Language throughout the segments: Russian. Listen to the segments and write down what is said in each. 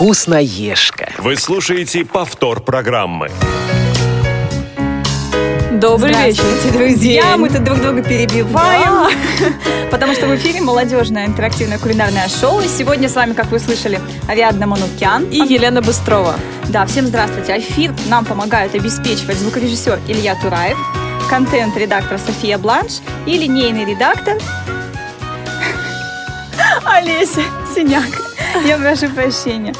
Вкусноежка. Вы слушаете повтор программы. Добрый вечер. Друзья. Мы тут друг друга перебиваем, потому что в эфире молодежное интерактивное кулинарное шоу. И сегодня с вами, как вы слышали, Ариадна Манукян. И Елена Быстрова. Да, всем здравствуйте. Эфир нам помогают обеспечивать звукорежиссер Илья Тураев, контент-редактор София Бланш и линейный редактор Олеся Синяк. Я прошу прощения.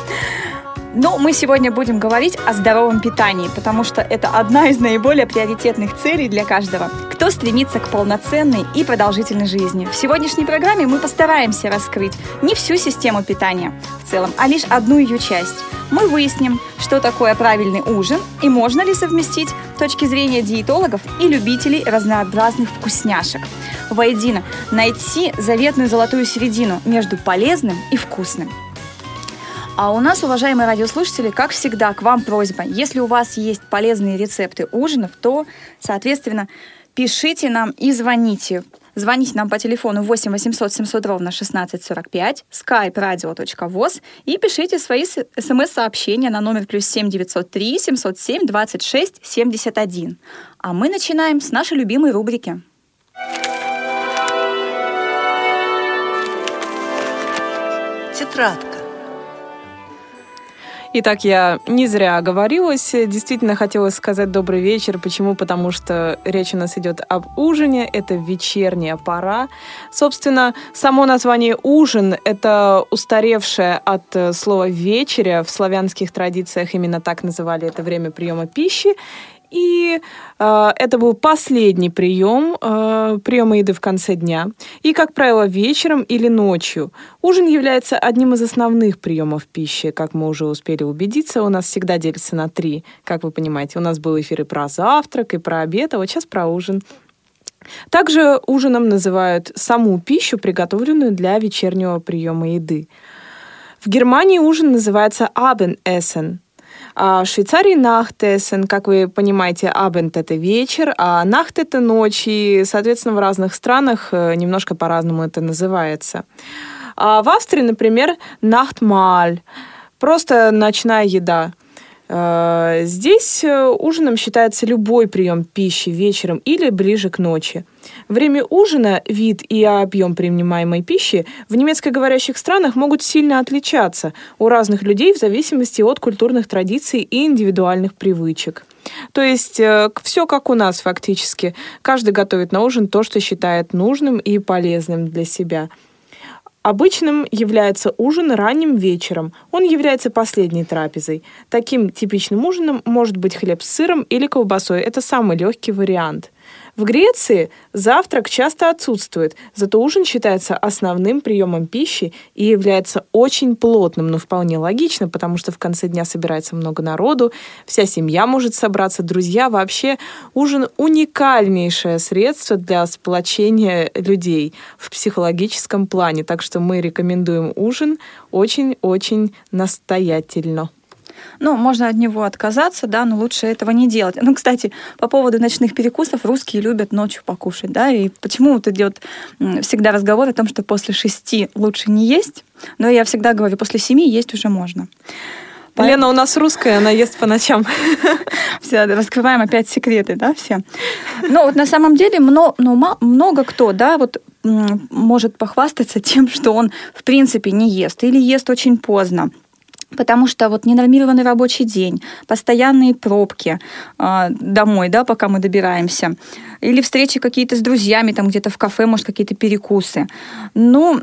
Но мы сегодня будем говорить о здоровом питании, потому что это одна из наиболее приоритетных целей для каждого, кто стремится к полноценной и продолжительной жизни. В сегодняшней программе мы постараемся раскрыть не всю систему питания в целом, а лишь одну ее часть. Мы выясним, что такое правильный ужин и можно ли совместить точки зрения диетологов и любителей разнообразных вкусняшек. Воедино найти заветную золотую середину между полезным и вкусным. А у нас, уважаемые радиослушатели, как всегда, к вам просьба. Если у вас есть полезные рецепты ужинов, то, соответственно, пишите нам и звоните. Звоните нам по телефону 8 800 700 ровно 1645, skype radio.voz и пишите свои смс-сообщения на номер плюс 7 903 707 26 71. А мы начинаем с нашей любимой рубрики. Тетрадка. Итак, я не зря оговорилась. Действительно хотелось сказать добрый вечер. Почему? Потому что речь у нас идет об ужине. Это вечерняя пора. Собственно, само название «ужин» — это устаревшее от слова «вечеря». В славянских традициях именно так называли это время приема пищи. И э, это был последний прием, э, приема еды в конце дня. И, как правило, вечером или ночью. Ужин является одним из основных приемов пищи, как мы уже успели убедиться. У нас всегда делится на три, как вы понимаете. У нас был эфир и про завтрак, и про обед, а вот сейчас про ужин. Также ужином называют саму пищу, приготовленную для вечернего приема еды. В Германии ужин называется Abendessen – в Швейцарии Нахтесен, как вы понимаете, Абенд — это вечер, а Нахт — это ночь, и, соответственно, в разных странах э, немножко по-разному это называется. А в Австрии, например, Нахтмаль, просто ночная еда. Э, здесь э, ужином считается любой прием пищи вечером или ближе к ночи. Время ужина, вид и объем принимаемой пищи в немецкоговорящих странах могут сильно отличаться у разных людей в зависимости от культурных традиций и индивидуальных привычек. То есть э, все как у нас фактически. Каждый готовит на ужин то, что считает нужным и полезным для себя – Обычным является ужин ранним вечером. Он является последней трапезой. Таким типичным ужином может быть хлеб с сыром или колбасой. Это самый легкий вариант. В Греции завтрак часто отсутствует, зато ужин считается основным приемом пищи и является очень плотным, но вполне логично, потому что в конце дня собирается много народу, вся семья может собраться, друзья. Вообще ужин уникальнейшее средство для сплочения людей в психологическом плане, так что мы рекомендуем ужин очень-очень настоятельно. Ну, можно от него отказаться, да, но лучше этого не делать. Ну, кстати, по поводу ночных перекусов, русские любят ночью покушать, да, и почему вот идет всегда разговор о том, что после шести лучше не есть, но я всегда говорю, после семи есть уже можно. Лена у нас русская, она ест по ночам. Все, раскрываем опять секреты, да, все. Но вот на самом деле много, ну, много кто, да, вот может похвастаться тем, что он в принципе не ест или ест очень поздно Потому что вот ненормированный рабочий день, постоянные пробки э, домой, да, пока мы добираемся, или встречи какие-то с друзьями, там где-то в кафе, может, какие-то перекусы. Ну,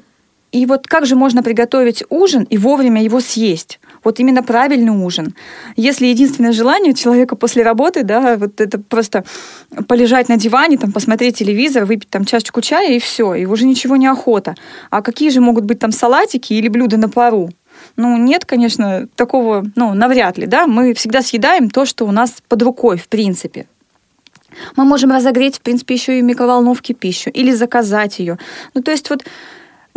и вот как же можно приготовить ужин и вовремя его съесть? Вот именно правильный ужин. Если единственное желание человека после работы, да, вот это просто полежать на диване, там, посмотреть телевизор, выпить там чашечку чая и все, и уже ничего не охота. А какие же могут быть там салатики или блюда на пару? Ну, нет, конечно, такого, ну, навряд ли, да. Мы всегда съедаем то, что у нас под рукой, в принципе. Мы можем разогреть, в принципе, еще и в микроволновке пищу или заказать ее. Ну, то есть вот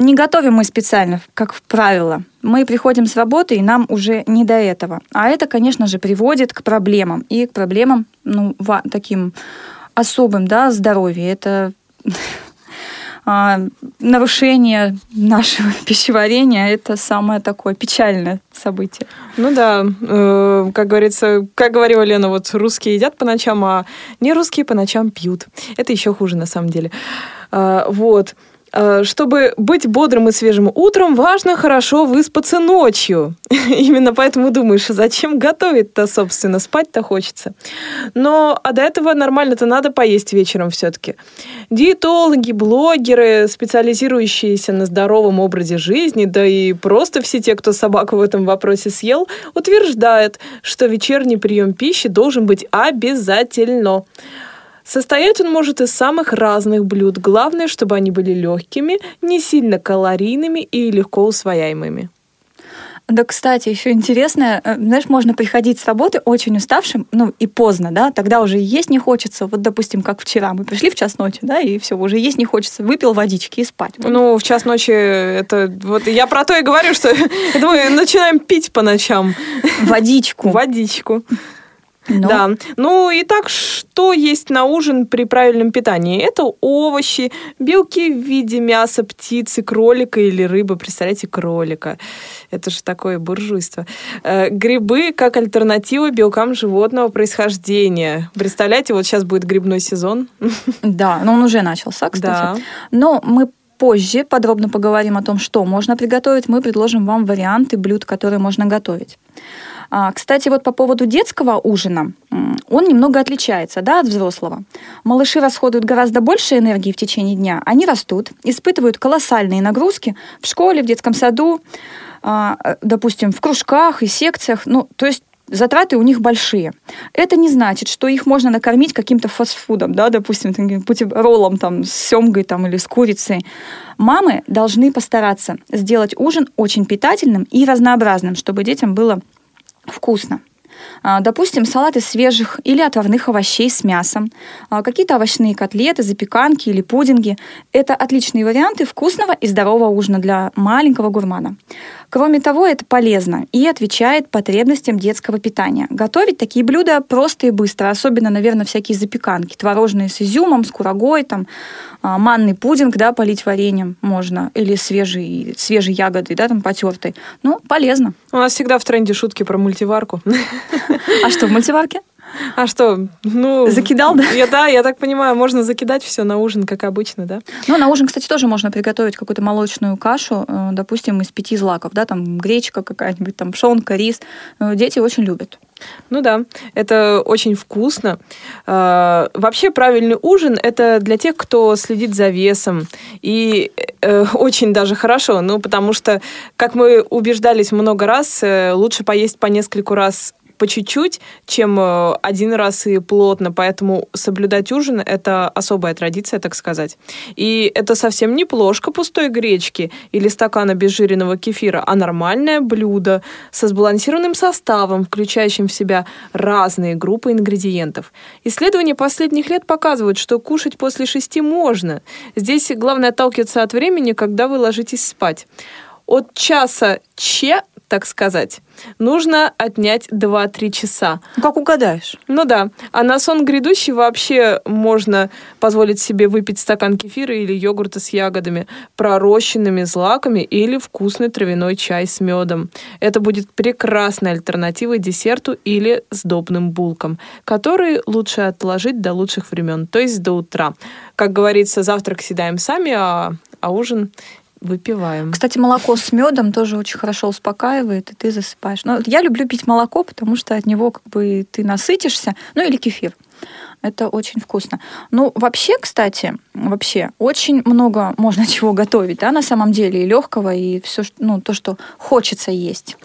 не готовим мы специально, как правило. Мы приходим с работы, и нам уже не до этого. А это, конечно же, приводит к проблемам. И к проблемам, ну, таким особым, да, здоровья. Это нарушение нашего пищеварения – это самое такое печальное событие. Ну да, э, как говорится, как говорила Лена, вот русские едят по ночам, а не русские по ночам пьют. Это еще хуже на самом деле. Э, вот. Э, чтобы быть бодрым и свежим утром, важно хорошо выспаться ночью. Именно поэтому думаешь, зачем готовить-то, собственно, спать-то хочется. Но а до этого нормально-то надо поесть вечером все-таки. Диетологи, блогеры, специализирующиеся на здоровом образе жизни, да и просто все те, кто собаку в этом вопросе съел, утверждают, что вечерний прием пищи должен быть обязательно. Состоять он может из самых разных блюд. Главное, чтобы они были легкими, не сильно калорийными и легко усвояемыми. Да, кстати, еще интересно, э, знаешь, можно приходить с работы очень уставшим, ну и поздно, да, тогда уже есть не хочется. Вот, допустим, как вчера, мы пришли в час ночи, да, и все, уже есть не хочется, выпил водички и спать. Ну, в час ночи это вот я про то и говорю, что мы начинаем пить по ночам. Водичку. Водичку. Но... Да. Ну и так, что есть на ужин при правильном питании? Это овощи, белки в виде мяса, птицы, кролика или рыбы. Представляете, кролика. Это же такое буржуйство. Э, грибы как альтернатива белкам животного происхождения. Представляете, вот сейчас будет грибной сезон. Да, но он уже начался, кстати. Да. Но мы позже подробно поговорим о том, что можно приготовить. Мы предложим вам варианты блюд, которые можно готовить. А, кстати, вот по поводу детского ужина, он немного отличается да, от взрослого. Малыши расходуют гораздо больше энергии в течение дня. Они растут, испытывают колоссальные нагрузки в школе, в детском саду, а, допустим, в кружках и секциях. Ну, то есть затраты у них большие. Это не значит, что их можно накормить каким-то фастфудом, да, допустим, роллом там, с семгой там, или с курицей. Мамы должны постараться сделать ужин очень питательным и разнообразным, чтобы детям было вкусно. А, допустим, салат из свежих или отварных овощей с мясом, а, какие-то овощные котлеты, запеканки или пудинги. Это отличные варианты вкусного и здорового ужина для маленького гурмана. Кроме того, это полезно и отвечает потребностям детского питания. Готовить такие блюда просто и быстро, особенно, наверное, всякие запеканки, творожные с изюмом, с курагой, там, манный пудинг, да, полить вареньем можно, или свежие, свежие ягоды, да, там, потертый. Ну, полезно. У нас всегда в тренде шутки про мультиварку. А что в мультиварке? А что? Ну, Закидал, да? Я, да, я так понимаю, можно закидать все на ужин, как обычно, да? Ну, на ужин, кстати, тоже можно приготовить какую-то молочную кашу, э, допустим, из пяти злаков, да, там гречка какая-нибудь, там пшенка, рис. Э, дети очень любят. Ну да, это очень вкусно. Э, вообще правильный ужин это для тех, кто следит за весом. И очень даже хорошо, ну потому что, как мы убеждались много раз, лучше поесть по нескольку раз по чуть-чуть, чем э, один раз и плотно. Поэтому соблюдать ужин – это особая традиция, так сказать. И это совсем не плошка пустой гречки или стакана безжиренного кефира, а нормальное блюдо со сбалансированным составом, включающим в себя разные группы ингредиентов. Исследования последних лет показывают, что кушать после шести можно. Здесь главное отталкиваться от времени, когда вы ложитесь спать от часа че так сказать, нужно отнять 2-3 часа. Ну, как угадаешь. Ну да. А на сон грядущий вообще можно позволить себе выпить стакан кефира или йогурта с ягодами, пророщенными злаками или вкусный травяной чай с медом. Это будет прекрасной альтернативой десерту или сдобным булкам, которые лучше отложить до лучших времен, то есть до утра. Как говорится, завтрак съедаем сами, а, а ужин выпиваем. Кстати, молоко с медом тоже очень хорошо успокаивает, и ты засыпаешь. Но я люблю пить молоко, потому что от него как бы ты насытишься. Ну или кефир. Это очень вкусно. Ну, вообще, кстати, вообще, очень много можно чего готовить, да, на самом деле, и легкого, и все, ну, то, что хочется есть.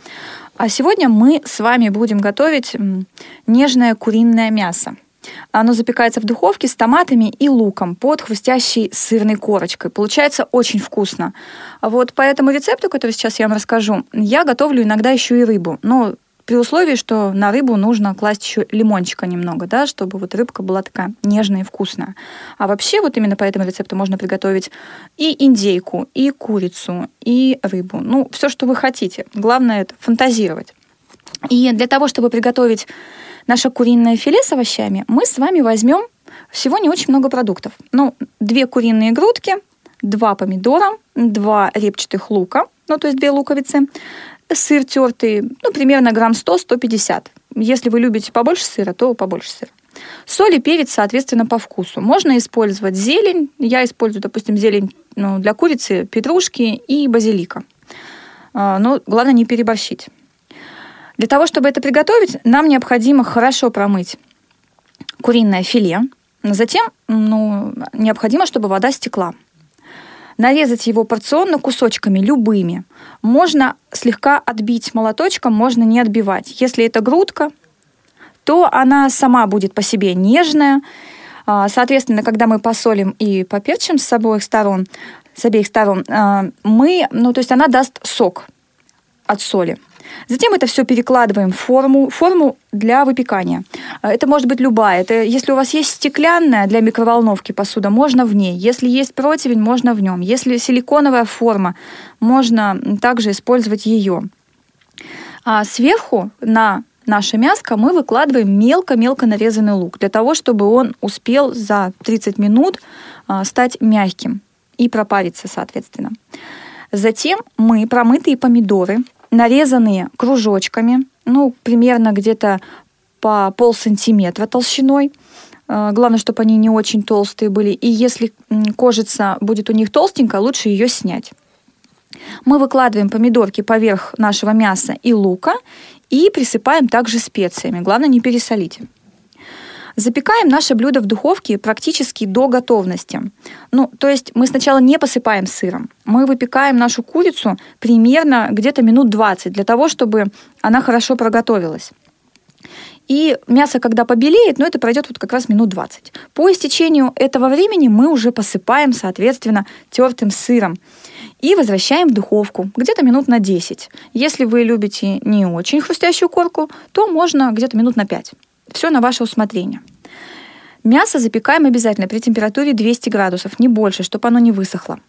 А сегодня мы с вами будем готовить нежное куриное мясо. Оно запекается в духовке с томатами и луком под хрустящей сырной корочкой. Получается очень вкусно. Вот по этому рецепту, который сейчас я вам расскажу, я готовлю иногда еще и рыбу. Но при условии, что на рыбу нужно класть еще лимончика немного, да, чтобы вот рыбка была такая нежная и вкусная. А вообще вот именно по этому рецепту можно приготовить и индейку, и курицу, и рыбу. Ну, все, что вы хотите. Главное это фантазировать. И для того, чтобы приготовить наше куриное филе с овощами, мы с вами возьмем всего не очень много продуктов. Ну, две куриные грудки, два помидора, два репчатых лука, ну, то есть две луковицы, сыр тертый, ну, примерно грамм 100-150. Если вы любите побольше сыра, то побольше сыра. Соль и перец, соответственно, по вкусу. Можно использовать зелень. Я использую, допустим, зелень ну, для курицы, петрушки и базилика. А, но главное не переборщить. Для того, чтобы это приготовить, нам необходимо хорошо промыть куриное филе. Затем ну, необходимо, чтобы вода стекла. Нарезать его порционно кусочками, любыми. Можно слегка отбить молоточком, можно не отбивать. Если это грудка, то она сама будет по себе нежная. А, соответственно, когда мы посолим и поперчим с обоих сторон, с обеих сторон, а, мы, ну, то есть она даст сок от соли. Затем это все перекладываем в форму, форму для выпекания. А, это может быть любая. Это, если у вас есть стеклянная для микроволновки посуда, можно в ней. Если есть противень, можно в нем. Если силиконовая форма, можно также использовать ее. А сверху на наше мяско мы выкладываем мелко-мелко нарезанный лук, для того, чтобы он успел за 30 минут а, стать мягким и пропариться, соответственно. Затем мы промытые помидоры, нарезанные кружочками, ну, примерно где-то по пол сантиметра толщиной. А, главное, чтобы они не очень толстые были. И если кожица будет у них толстенькая, лучше ее снять. Мы выкладываем помидорки поверх нашего мяса и лука и присыпаем также специями. Главное, не пересолите. Запекаем наше блюдо в духовке практически до готовности. Ну, то есть мы сначала не посыпаем сыром. Мы выпекаем нашу курицу примерно где-то минут 20 для того, чтобы она хорошо проготовилась. И мясо, когда побелеет, ну, это пройдет вот как раз минут 20. По истечению этого времени мы уже посыпаем, соответственно, тертым сыром и возвращаем в духовку где-то минут на 10. Если вы любите не очень хрустящую корку, то можно где-то минут на 5. Все на ваше усмотрение. Мясо запекаем обязательно при температуре 200 градусов, не больше, чтобы оно не высохло.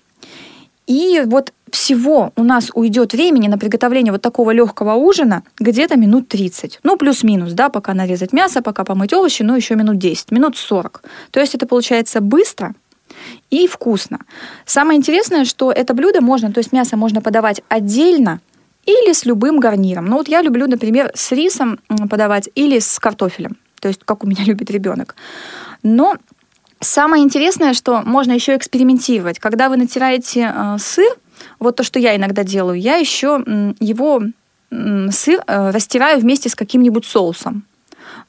И вот всего у нас уйдет времени на приготовление вот такого легкого ужина где-то минут 30. Ну, плюс-минус, да, пока нарезать мясо, пока помыть овощи, ну, еще минут 10, минут 40. То есть это получается быстро, и вкусно. Самое интересное, что это блюдо можно, то есть мясо можно подавать отдельно или с любым гарниром. Ну вот я люблю, например, с рисом подавать или с картофелем, то есть как у меня любит ребенок. Но самое интересное, что можно еще экспериментировать. Когда вы натираете э, сыр, вот то, что я иногда делаю, я еще его сыр э, растираю вместе с каким-нибудь соусом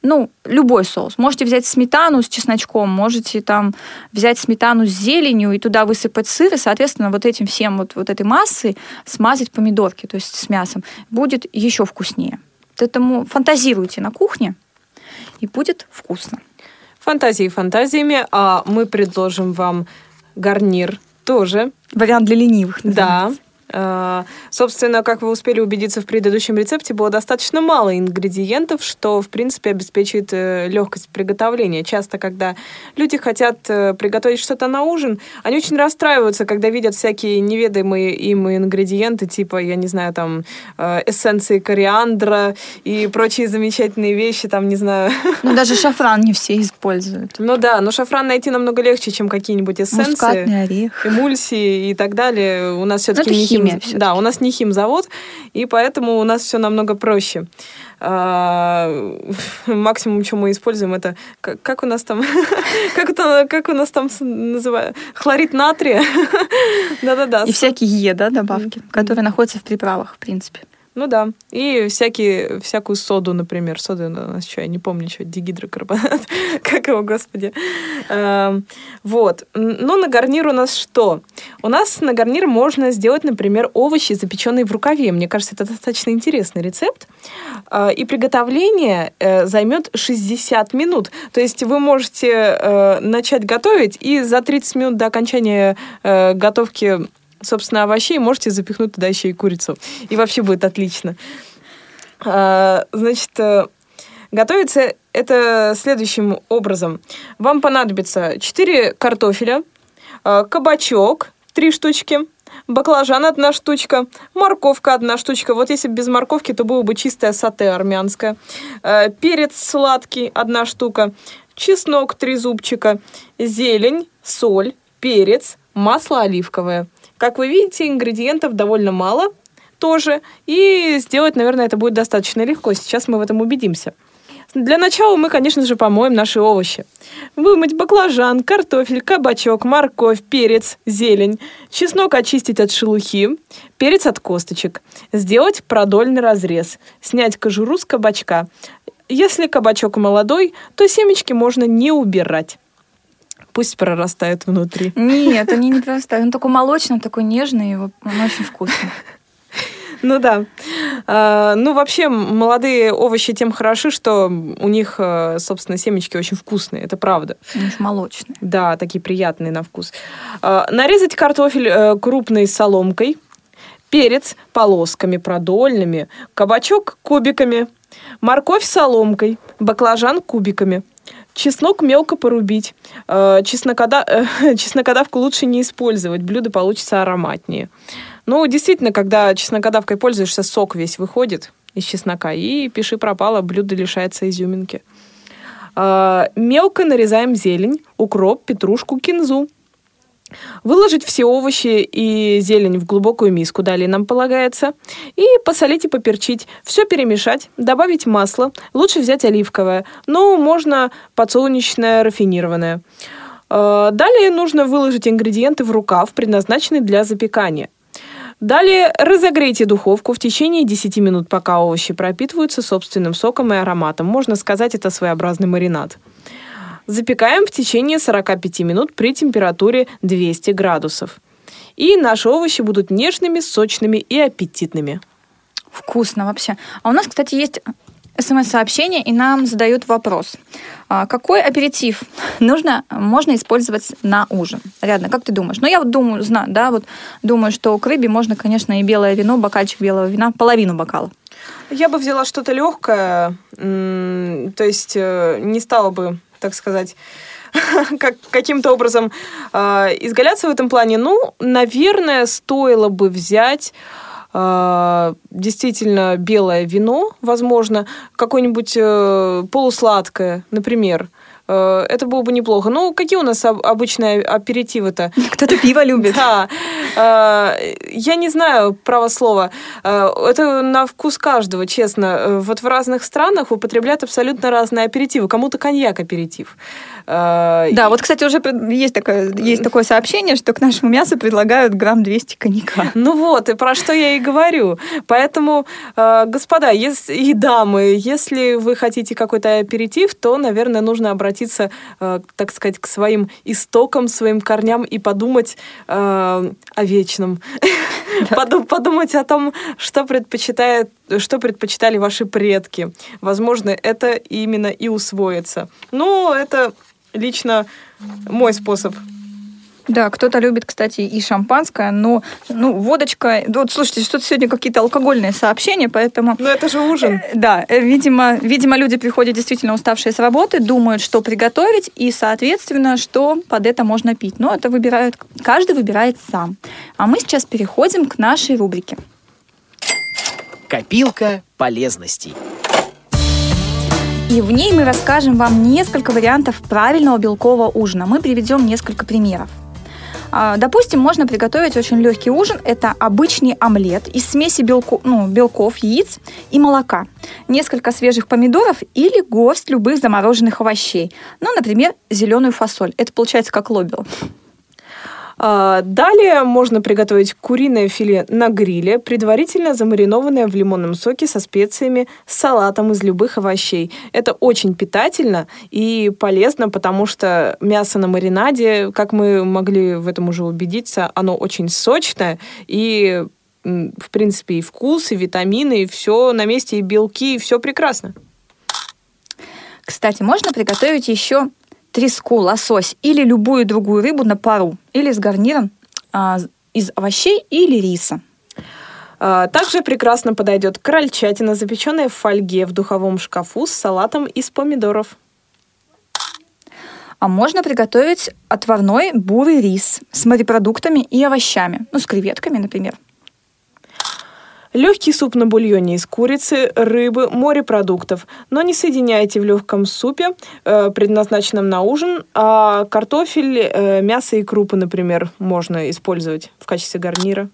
ну, любой соус. Можете взять сметану с чесночком, можете там взять сметану с зеленью и туда высыпать сыр, и, соответственно, вот этим всем, вот, вот этой массой смазать помидорки, то есть с мясом. Будет еще вкуснее. Поэтому фантазируйте на кухне, и будет вкусно. Фантазии фантазиями, а мы предложим вам гарнир тоже. Вариант для ленивых. Называется. Да. А, собственно, как вы успели убедиться в предыдущем рецепте, было достаточно мало ингредиентов, что, в принципе, обеспечивает э, легкость приготовления. Часто, когда люди хотят э, приготовить что-то на ужин, они очень расстраиваются, когда видят всякие неведомые им ингредиенты, типа, я не знаю, там, э, эссенции кориандра и прочие замечательные вещи, там, не знаю. Ну, даже шафран не все используют. Ну да, но шафран найти намного легче, чем какие-нибудь эссенции. Мускатный орех. Эмульсии и так далее. У нас все-таки не химия. Да, у нас не химзавод, и поэтому у нас все намного проще. А, максимум, что мы используем, это как, как у нас там, как, это, как у нас там называют, хлорид натрия. Да-да-да. И всякие Е, да, добавки, которые находятся в приправах, в принципе. Ну да. И всякие, всякую соду, например. Сода у нас что, я не помню, что, дигидрокарбонат. как его, господи. Эм, вот. Ну, на гарнир у нас что? У нас на гарнир можно сделать, например, овощи, запеченные в рукаве. Мне кажется, это достаточно интересный рецепт. Э, и приготовление э, займет 60 минут. То есть вы можете э, начать готовить и за 30 минут до окончания готовки собственно, овощей, можете запихнуть туда еще и курицу. И вообще будет отлично. А, значит, э, готовится это следующим образом. Вам понадобится 4 картофеля, э, кабачок 3 штучки, баклажан одна штучка, морковка одна штучка. Вот если без морковки, то было бы чистое сате армянское. Э, перец сладкий одна штука, чеснок три зубчика, зелень, соль, перец, масло оливковое. Как вы видите, ингредиентов довольно мало тоже, и сделать, наверное, это будет достаточно легко. Сейчас мы в этом убедимся. Для начала мы, конечно же, помоем наши овощи. Вымыть баклажан, картофель, кабачок, морковь, перец, зелень. Чеснок очистить от шелухи, перец от косточек. Сделать продольный разрез. Снять кожуру с кабачка. Если кабачок молодой, то семечки можно не убирать. Пусть прорастают внутри. Нет, они не прорастают. Он такой молочный, он такой нежный, он очень вкусный. Ну да. А, ну, вообще, молодые овощи тем хороши, что у них, э, собственно, семечки очень вкусные. Это правда. У них молочные. Да, такие приятные на вкус. А, нарезать картофель э, крупной соломкой, перец полосками продольными, кабачок кубиками, морковь соломкой, баклажан кубиками. Чеснок мелко порубить. Э, чеснокода... Чеснокодавку лучше не использовать, блюдо получится ароматнее. Ну, действительно, когда чеснокодавкой пользуешься, сок весь выходит из чеснока, и пиши пропало, блюдо лишается изюминки. А, мелко нарезаем зелень, укроп, петрушку, кинзу. Выложить все овощи и зелень в глубокую миску, далее нам полагается, и посолить и поперчить. Все перемешать, добавить масло, лучше взять оливковое, но можно подсолнечное рафинированное. А, далее нужно выложить ингредиенты в рукав, предназначенный для запекания. Далее разогрейте духовку в течение 10 минут, пока овощи пропитываются собственным соком и ароматом. Можно сказать, это своеобразный маринад. Запекаем в течение 45 минут при температуре 200 градусов. И наши овощи будут нежными, сочными и аппетитными. Вкусно вообще. А у нас, кстати, есть смс-сообщение, и нам задают вопрос. А какой аперитив нужно, можно использовать на ужин? Рядно, как ты думаешь? Ну, я вот думаю, знаю, да, вот думаю, что к рыбе можно, конечно, и белое вино, бокальчик белого вина, половину бокала. Я бы взяла что-то легкое, то есть э, не стала бы, так сказать, как, каким-то образом э, изгаляться в этом плане. Ну, наверное, стоило бы взять а, действительно белое вино, возможно, какое-нибудь э, полусладкое, например. Э, это было бы неплохо. Ну, какие у нас обычные аперитивы-то? Кто-то пиво любит. Да. Э, я не знаю право слова. Это на вкус каждого, честно. Вот в разных странах употребляют абсолютно разные аперитивы. Кому-то коньяк аперитив. Э, да, вот, кстати, уже есть такое, есть такое сообщение, что к нашему мясу предлагают грамм 200 коньяка. Ну вот, и про что я и говорю. Поэтому, э, господа если, и дамы, если вы хотите какой-то аперитив, то, наверное, нужно обратиться, э, так сказать, к своим истокам, своим корням и подумать о вечном. Подумать о том, что предпочитает что предпочитали ваши предки. Возможно, это именно и усвоится. Ну, это лично мой способ да, кто-то любит, кстати, и шампанское, но ну, водочка... Вот, слушайте, что-то сегодня какие-то алкогольные сообщения, поэтому... Ну, это же ужин. Э, да, э, видимо, видимо, люди приходят действительно уставшие с работы, думают, что приготовить, и, соответственно, что под это можно пить. Но это выбирают... Каждый выбирает сам. А мы сейчас переходим к нашей рубрике. Копилка полезностей. И в ней мы расскажем вам несколько вариантов правильного белкового ужина. Мы приведем несколько примеров. А, допустим, можно приготовить очень легкий ужин. Это обычный омлет из смеси белку, ну, белков, яиц и молока. Несколько свежих помидоров или горсть любых замороженных овощей. Ну, например, зеленую фасоль. Это получается как лобио. А, далее можно приготовить куриное филе на гриле, предварительно замаринованное в лимонном соке со специями, с салатом из любых овощей. Это очень питательно и полезно, потому что мясо на маринаде, как мы могли в этом уже убедиться, оно очень сочное и в принципе, и вкус, и витамины, и все на месте, и белки, и все прекрасно. Кстати, можно приготовить еще треску, лосось или любую другую рыбу на пару или с гарниром а, из овощей или риса. А, также прекрасно подойдет крольчатина, запеченная в фольге в духовом шкафу с салатом из помидоров. А можно приготовить отварной бурый рис с морепродуктами и овощами, ну, с креветками, например. Легкий суп на бульоне из курицы, рыбы, морепродуктов. Но не соединяйте в легком супе, э, предназначенном на ужин, а картофель, э, мясо и крупы, например, можно использовать в качестве гарнира.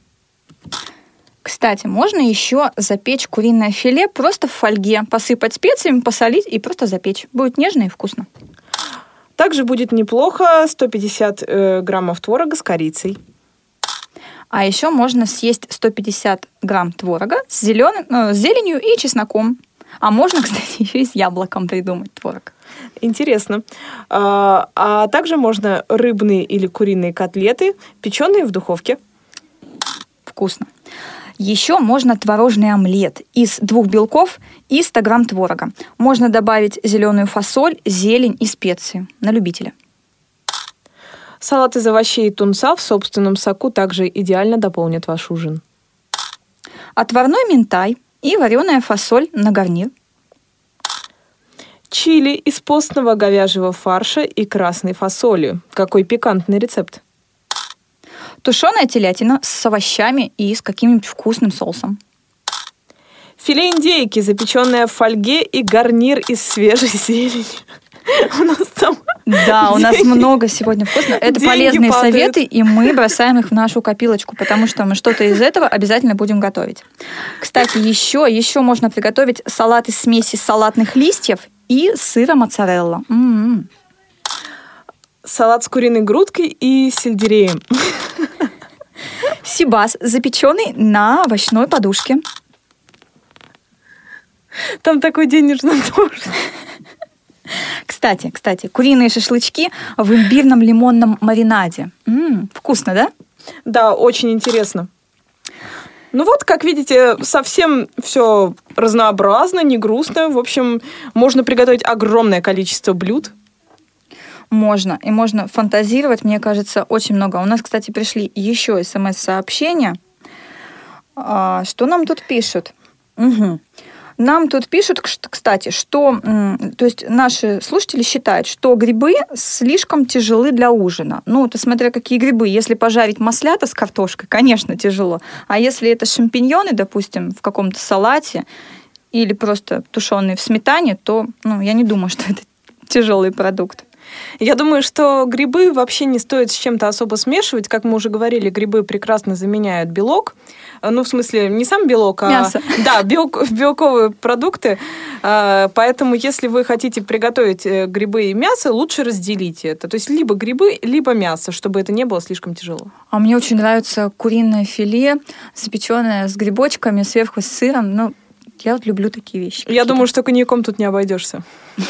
Кстати, можно еще запечь куриное филе просто в фольге, посыпать специями, посолить и просто запечь. Будет нежно и вкусно. Также будет неплохо 150 э, граммов творога с корицей. А еще можно съесть 150 грамм творога с, зеленым, э, с зеленью и чесноком. А можно, кстати, еще и с яблоком придумать творог. Интересно. А, а также можно рыбные или куриные котлеты, печеные в духовке. Вкусно. Еще можно творожный омлет из двух белков и 100 грамм творога. Можно добавить зеленую фасоль, зелень и специи на любителя. Салат из овощей и тунца в собственном соку также идеально дополнит ваш ужин. Отварной минтай и вареная фасоль на гарнир. Чили из постного говяжьего фарша и красной фасоли. Какой пикантный рецепт. Тушеная телятина с овощами и с каким-нибудь вкусным соусом. Филе индейки, запеченное в фольге и гарнир из свежей зелени. У нас там Да, у нас много сегодня вкусно. Это деньги полезные падают. советы, и мы бросаем их в нашу копилочку, потому что мы что-то из этого обязательно будем готовить. Кстати, еще, еще можно приготовить салат из смеси салатных листьев и сыра моцарелла. М-м. салат с куриной грудкой и сельдереем. Сибас, запеченный на овощной подушке. Там такой денежный дождь. Кстати, кстати, куриные шашлычки в имбирном лимонном маринаде. М, вкусно, да? Да, очень интересно. Ну вот, как видите, совсем все разнообразно, не грустно. В общем, можно приготовить огромное количество блюд. Можно. И можно фантазировать, мне кажется, очень много. У нас, кстати, пришли еще смс-сообщения. А, Что нам тут пишут? Мгм. Нам тут пишут, кстати, что, то есть наши слушатели считают, что грибы слишком тяжелы для ужина. Ну, это смотря какие грибы. Если пожарить маслята с картошкой, конечно, тяжело. А если это шампиньоны, допустим, в каком-то салате или просто тушеные в сметане, то, ну, я не думаю, что это тяжелый продукт. Я думаю, что грибы вообще не стоит с чем-то особо смешивать. Как мы уже говорили, грибы прекрасно заменяют белок. Э, Ну, в смысле, не сам белок, а... Мясо. Да, белк- белковые продукты. А, Поэтому, если вы хотите приготовить э, грибы и мясо, лучше разделите это. То есть, либо грибы, либо мясо, чтобы это не было слишком тяжело. А мне очень нравится куриное филе, запеченное с грибочками, сверху с сыром. Ну, я вот люблю такие вещи. Я думаю, что коньяком тут не обойдешься.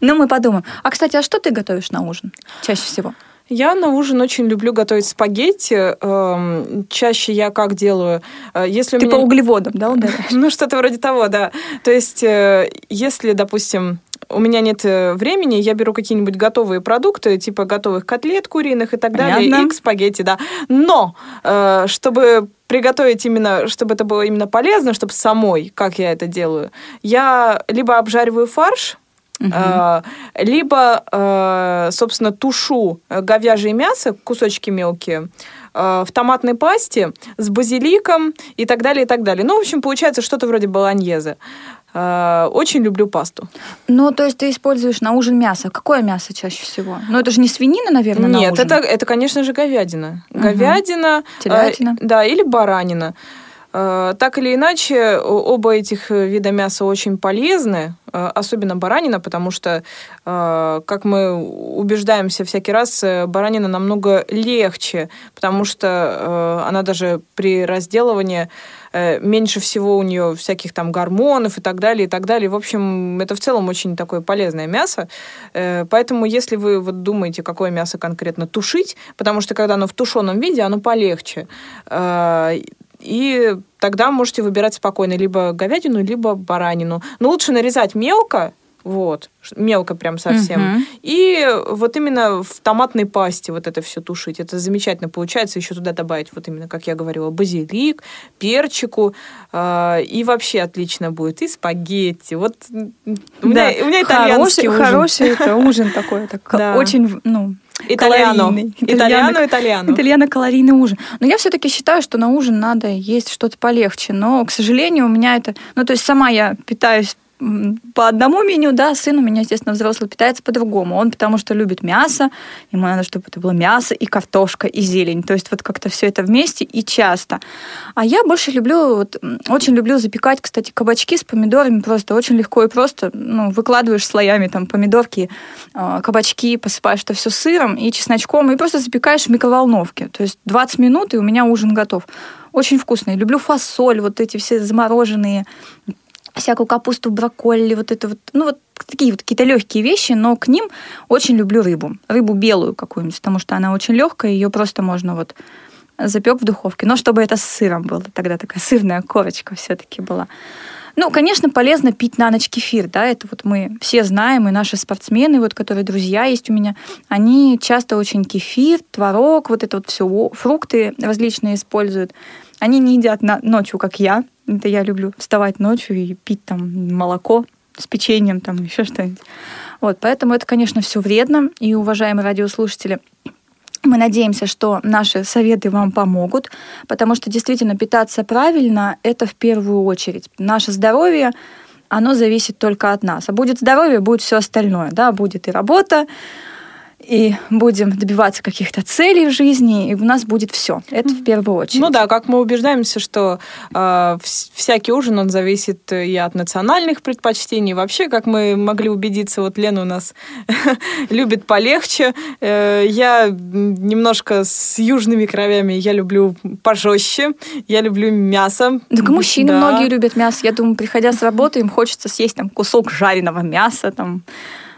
Ну, мы подумаем. А, кстати, а что ты готовишь на ужин чаще всего? Я на ужин очень люблю готовить спагетти. Эм, Чаще я как делаю? Э, Если Ты меня... по углеводам, да, ударяешь? Ну, что-то вроде того, да. То есть, э, если, допустим, у меня нет э, времени, я беру какие-нибудь готовые продукты, типа готовых котлет куриных и так далее, Понятно. и к спагетти, да. Но, э, чтобы приготовить именно, чтобы это было именно полезно, чтобы самой, как я это делаю, я либо обжариваю фарш, э, либо, собственно, тушу говяжье мясо, кусочки мелкие, в томатной пасте с базиликом и так далее, и так далее. Ну, в общем, получается что-то вроде болоньезе. Э, Очень люблю пасту. Ну, то есть ты используешь на ужин мясо. Какое мясо чаще всего? Ну, это же не свинина, наверное, на Нет, ужин. это, это, конечно же, говядина. Мгм. Говядина. Телятина. э, да, или баранина. Э, Так или иначе, оба этих э, вида мяса очень полезны, э, особенно баранина, потому что, э, как мы убеждаемся всякий раз, э, баранина намного легче, потому что э, она даже при разделывании э, меньше всего у нее всяких там гормонов и так далее, и так далее. В общем, это в целом очень такое полезное мясо. Э, Поэтому, если вы вот думаете, какое мясо конкретно тушить, потому что когда оно в тушеном виде, оно полегче. Э, И тогда можете выбирать спокойно либо говядину, либо баранину. Но лучше нарезать мелко, Вот, мелко прям совсем. Мгм. И вот именно в томатной пасте вот это все тушить. Это замечательно получается. Еще туда добавить, вот именно, как я говорила, базилик, перчику. э, и вообще отлично будет. И спагетти. Вот у меня, Да. у меня хороший, итальянский ужин. хороший это ужин такой, так, Да. очень, ну, Итальяно. калорийный. Итальяно, итальяно. Итальяно-калорийный ужин. Но я все-таки считаю, что на ужин надо есть что-то полегче. Но, к сожалению, у меня это... Ну, то есть сама я питаюсь по одному меню, да, сын у меня, естественно, взрослый, питается по-другому. Он потому что любит мясо, ему надо, чтобы это было мясо и картошка, и зелень. То есть вот как-то все это вместе и часто. А я больше люблю, вот, очень люблю запекать, кстати, кабачки с помидорами просто очень легко и просто, ну, выкладываешь слоями там помидорки, э, кабачки, посыпаешь это все сыром и чесночком, и просто запекаешь в микроволновке. То есть 20 минут, и у меня ужин готов. Очень вкусный. Люблю фасоль, вот эти все замороженные, всякую капусту, брокколи, вот это вот, ну вот такие вот какие-то легкие вещи, но к ним очень люблю рыбу. Рыбу белую какую-нибудь, потому что она очень легкая, ее просто можно вот запек в духовке. Но чтобы это с сыром было, тогда такая сырная корочка все-таки была. Ну, конечно, полезно пить на ночь кефир, да, это вот мы все знаем, и наши спортсмены, вот, которые друзья есть у меня, они часто очень кефир, творог, вот это вот все, фрукты различные используют. Они не едят на, ночью, как я, это я люблю вставать ночью и пить там молоко с печеньем, там еще что-нибудь. Вот, поэтому это, конечно, все вредно, и, уважаемые радиослушатели, мы надеемся, что наши советы вам помогут, потому что действительно питаться правильно – это в первую очередь. Наше здоровье, оно зависит только от нас. А будет здоровье, будет все остальное. Да? Будет и работа, и будем добиваться каких-то целей в жизни, и у нас будет все. Это в первую очередь. Ну да, как мы убеждаемся, что э, вс- всякий ужин, он зависит и от национальных предпочтений. Вообще, как мы могли убедиться, вот Лена у нас любит полегче. Э, я немножко с южными кровями, я люблю пожестче, я люблю мясо. Так мужчины Да. многие любят мясо. Я думаю, приходя с работы, им хочется съесть там кусок жареного мяса, там,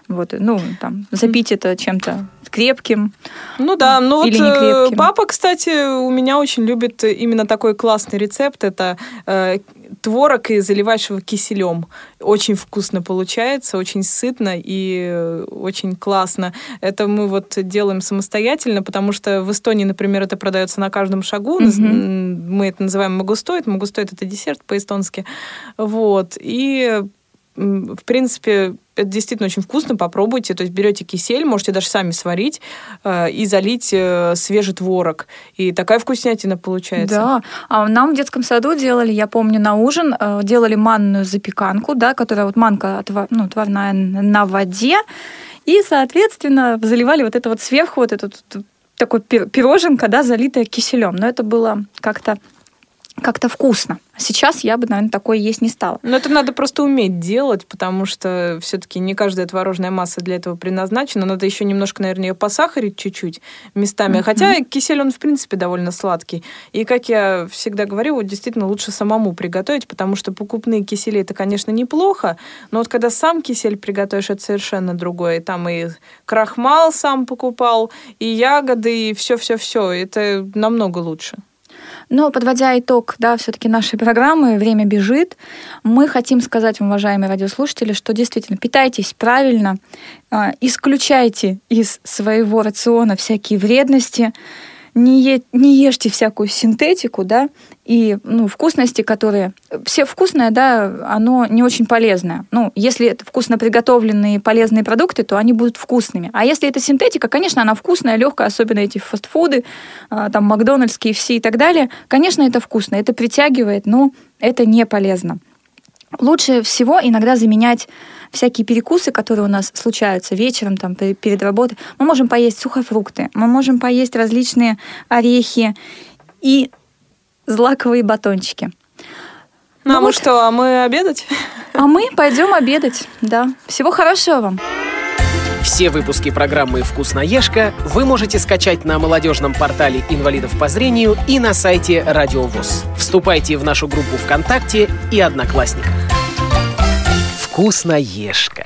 вот, ну, там, запить это чем-то крепким. Ну да, ну Или вот не э, крепким. папа, кстати, у меня очень любит именно такой классный рецепт. Это э, творог и заливаешь его киселем. Очень вкусно получается, очень сытно и очень классно. Это мы вот делаем самостоятельно, потому что в Эстонии, например, это продается на каждом шагу. М, Мы это называем магустоид. Магустоид это десерт по-эстонски. Вот. И в принципе, это действительно очень вкусно, попробуйте. То есть берете кисель, можете даже сами сварить э, и залить э, свежий творог. И такая вкуснятина получается. Да, а нам в детском саду делали, я помню, на ужин э, делали манную запеканку, да, которая вот манка отва- ну, отварная на воде, и, соответственно, заливали вот это вот сверху, вот этот такой пир- пироженка, да, залитая киселем. Но это было как-то как-то вкусно. Сейчас я бы, наверное, такое есть не стала. Но это надо просто уметь делать, потому что все-таки не каждая творожная масса для этого предназначена. Надо еще немножко, наверное, ее посахарить чуть-чуть местами. Мгм. Хотя кисель, он, в принципе, довольно сладкий. И, как я всегда говорю, вот действительно лучше самому приготовить, потому что покупные кисели это, конечно, неплохо, но вот когда сам кисель приготовишь, это совершенно другое. Там и крахмал сам покупал, и ягоды, и все-все-все. Это намного лучше. Но подводя итог, да, все-таки нашей программы, время бежит. Мы хотим сказать вам, уважаемые радиослушатели, что действительно питайтесь правильно, а, исключайте из своего рациона всякие вредности, не, е- не ешьте всякую синтетику, да, и ну, вкусности, которые... Все вкусное, да, оно не очень полезное. Ну, если это вкусно приготовленные полезные продукты, то они будут вкусными. А если это синтетика, конечно, она вкусная, легкая, особенно эти фастфуды, а, там, Макдональдс, KFC и так далее. Конечно, это вкусно, это притягивает, но это не полезно. Лучше всего иногда заменять всякие перекусы, которые у нас случаются вечером, там, пе- перед работой. Мы можем поесть сухофрукты, мы можем поесть различные орехи и злаковые батончики. Ну а мы вот. что, а мы обедать? А мы пойдем обедать. Да. Всего хорошего вам. Все выпуски программы «Вкусноежка» вы можете скачать на молодежном портале инвалидов по зрению и на сайте Радио ВОЗ. Вступайте в нашу группу ВКонтакте и Одноклассниках. «Вкусноежка».